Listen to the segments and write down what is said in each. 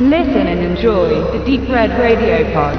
Listen and enjoy the Deep Red Radio Pod.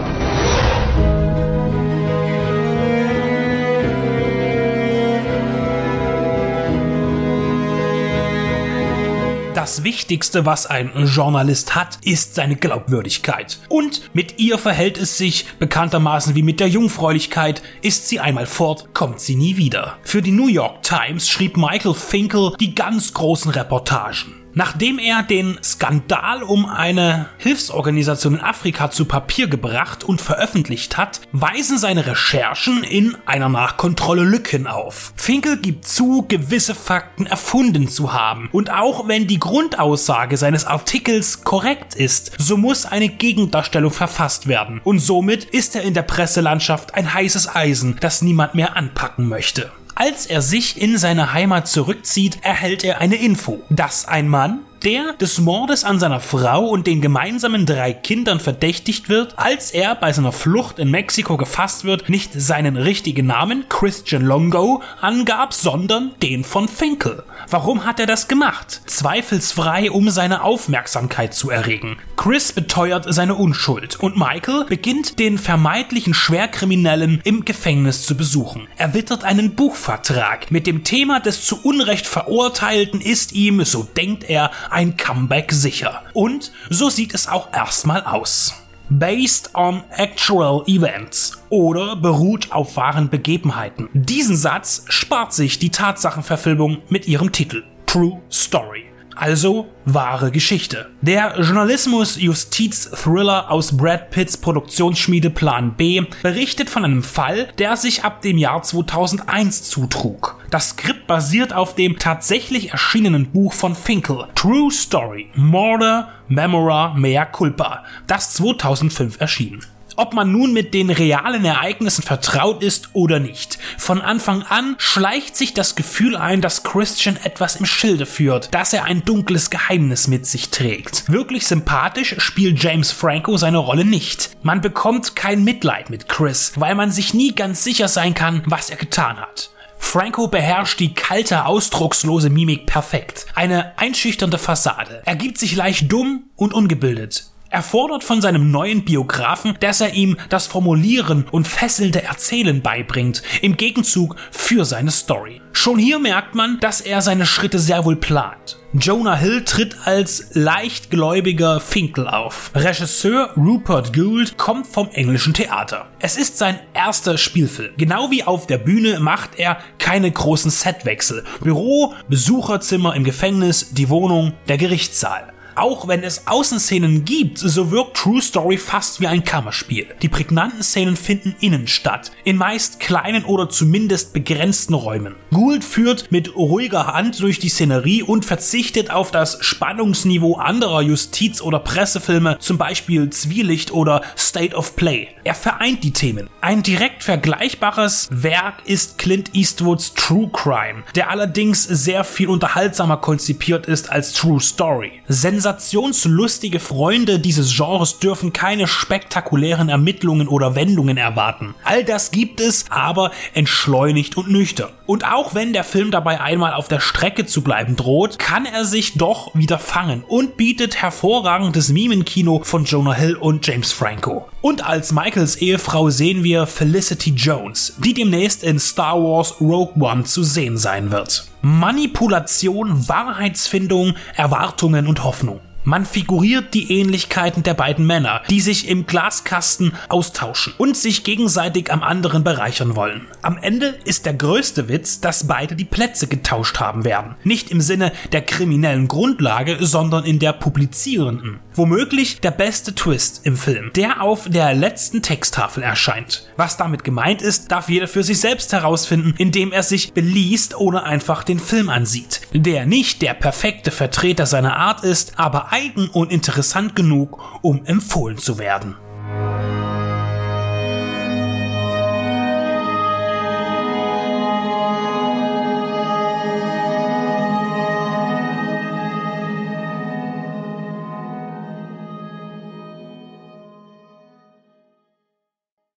Das Wichtigste, was ein Journalist hat, ist seine Glaubwürdigkeit. Und mit ihr verhält es sich bekanntermaßen wie mit der Jungfräulichkeit. Ist sie einmal fort, kommt sie nie wieder. Für die New York Times schrieb Michael Finkel die ganz großen Reportagen. Nachdem er den Skandal um eine Hilfsorganisation in Afrika zu Papier gebracht und veröffentlicht hat, weisen seine Recherchen in einer Nachkontrolle Lücken auf. Finkel gibt zu, gewisse Fakten erfunden zu haben. Und auch wenn die Grundaussage seines Artikels korrekt ist, so muss eine Gegendarstellung verfasst werden. Und somit ist er in der Presselandschaft ein heißes Eisen, das niemand mehr anpacken möchte. Als er sich in seine Heimat zurückzieht, erhält er eine Info, dass ein Mann, der des Mordes an seiner Frau und den gemeinsamen drei Kindern verdächtigt wird, als er bei seiner Flucht in Mexiko gefasst wird, nicht seinen richtigen Namen Christian Longo angab, sondern den von Finkel. Warum hat er das gemacht? Zweifelsfrei, um seine Aufmerksamkeit zu erregen. Chris beteuert seine Unschuld und Michael beginnt den vermeintlichen Schwerkriminellen im Gefängnis zu besuchen. Er wittert einen Buchvertrag mit dem Thema des zu Unrecht Verurteilten ist ihm, so denkt er, ein Comeback sicher. Und so sieht es auch erstmal aus. Based on actual events oder beruht auf wahren Begebenheiten. Diesen Satz spart sich die Tatsachenverfilmung mit ihrem Titel True Story also wahre Geschichte. Der Journalismus-Justiz-Thriller aus Brad Pitts Produktionsschmiede Plan B berichtet von einem Fall, der sich ab dem Jahr 2001 zutrug. Das Skript basiert auf dem tatsächlich erschienenen Buch von Finkel, True Story, Murder, Memora, Mea Culpa, das 2005 erschien ob man nun mit den realen Ereignissen vertraut ist oder nicht. Von Anfang an schleicht sich das Gefühl ein, dass Christian etwas im Schilde führt, dass er ein dunkles Geheimnis mit sich trägt. Wirklich sympathisch spielt James Franco seine Rolle nicht. Man bekommt kein Mitleid mit Chris, weil man sich nie ganz sicher sein kann, was er getan hat. Franco beherrscht die kalte, ausdruckslose Mimik perfekt. Eine einschüchternde Fassade. Er gibt sich leicht dumm und ungebildet. Er fordert von seinem neuen Biografen, dass er ihm das Formulieren und fesselnde Erzählen beibringt, im Gegenzug für seine Story. Schon hier merkt man, dass er seine Schritte sehr wohl plant. Jonah Hill tritt als leichtgläubiger Finkel auf. Regisseur Rupert Gould kommt vom englischen Theater. Es ist sein erster Spielfilm. Genau wie auf der Bühne macht er keine großen Setwechsel. Büro, Besucherzimmer im Gefängnis, die Wohnung, der Gerichtssaal. Auch wenn es Außenszenen gibt, so wirkt True Story fast wie ein Kammerspiel. Die prägnanten Szenen finden innen statt, in meist kleinen oder zumindest begrenzten Räumen. Gould führt mit ruhiger Hand durch die Szenerie und verzichtet auf das Spannungsniveau anderer Justiz- oder Pressefilme, zum Beispiel Zwielicht oder State of Play. Er vereint die Themen. Ein direkt vergleichbares Werk ist Clint Eastwoods True Crime, der allerdings sehr viel unterhaltsamer konzipiert ist als True Story. Sensation sensationslustige Freunde dieses Genres dürfen keine spektakulären Ermittlungen oder Wendungen erwarten. All das gibt es, aber entschleunigt und nüchtern. Und auch wenn der Film dabei einmal auf der Strecke zu bleiben droht, kann er sich doch wieder fangen und bietet hervorragendes Mimenkino von Jonah Hill und James Franco. Und als Michaels Ehefrau sehen wir Felicity Jones, die demnächst in Star Wars Rogue One zu sehen sein wird. Manipulation, Wahrheitsfindung, Erwartungen und Hoffnung. Man figuriert die Ähnlichkeiten der beiden Männer, die sich im Glaskasten austauschen und sich gegenseitig am anderen bereichern wollen. Am Ende ist der größte Witz, dass beide die Plätze getauscht haben werden. Nicht im Sinne der kriminellen Grundlage, sondern in der publizierenden. Womöglich der beste Twist im Film, der auf der letzten Texttafel erscheint. Was damit gemeint ist, darf jeder für sich selbst herausfinden, indem er sich beliest oder einfach den Film ansieht. Der nicht der perfekte Vertreter seiner Art ist, aber eigen und interessant genug, um empfohlen zu werden.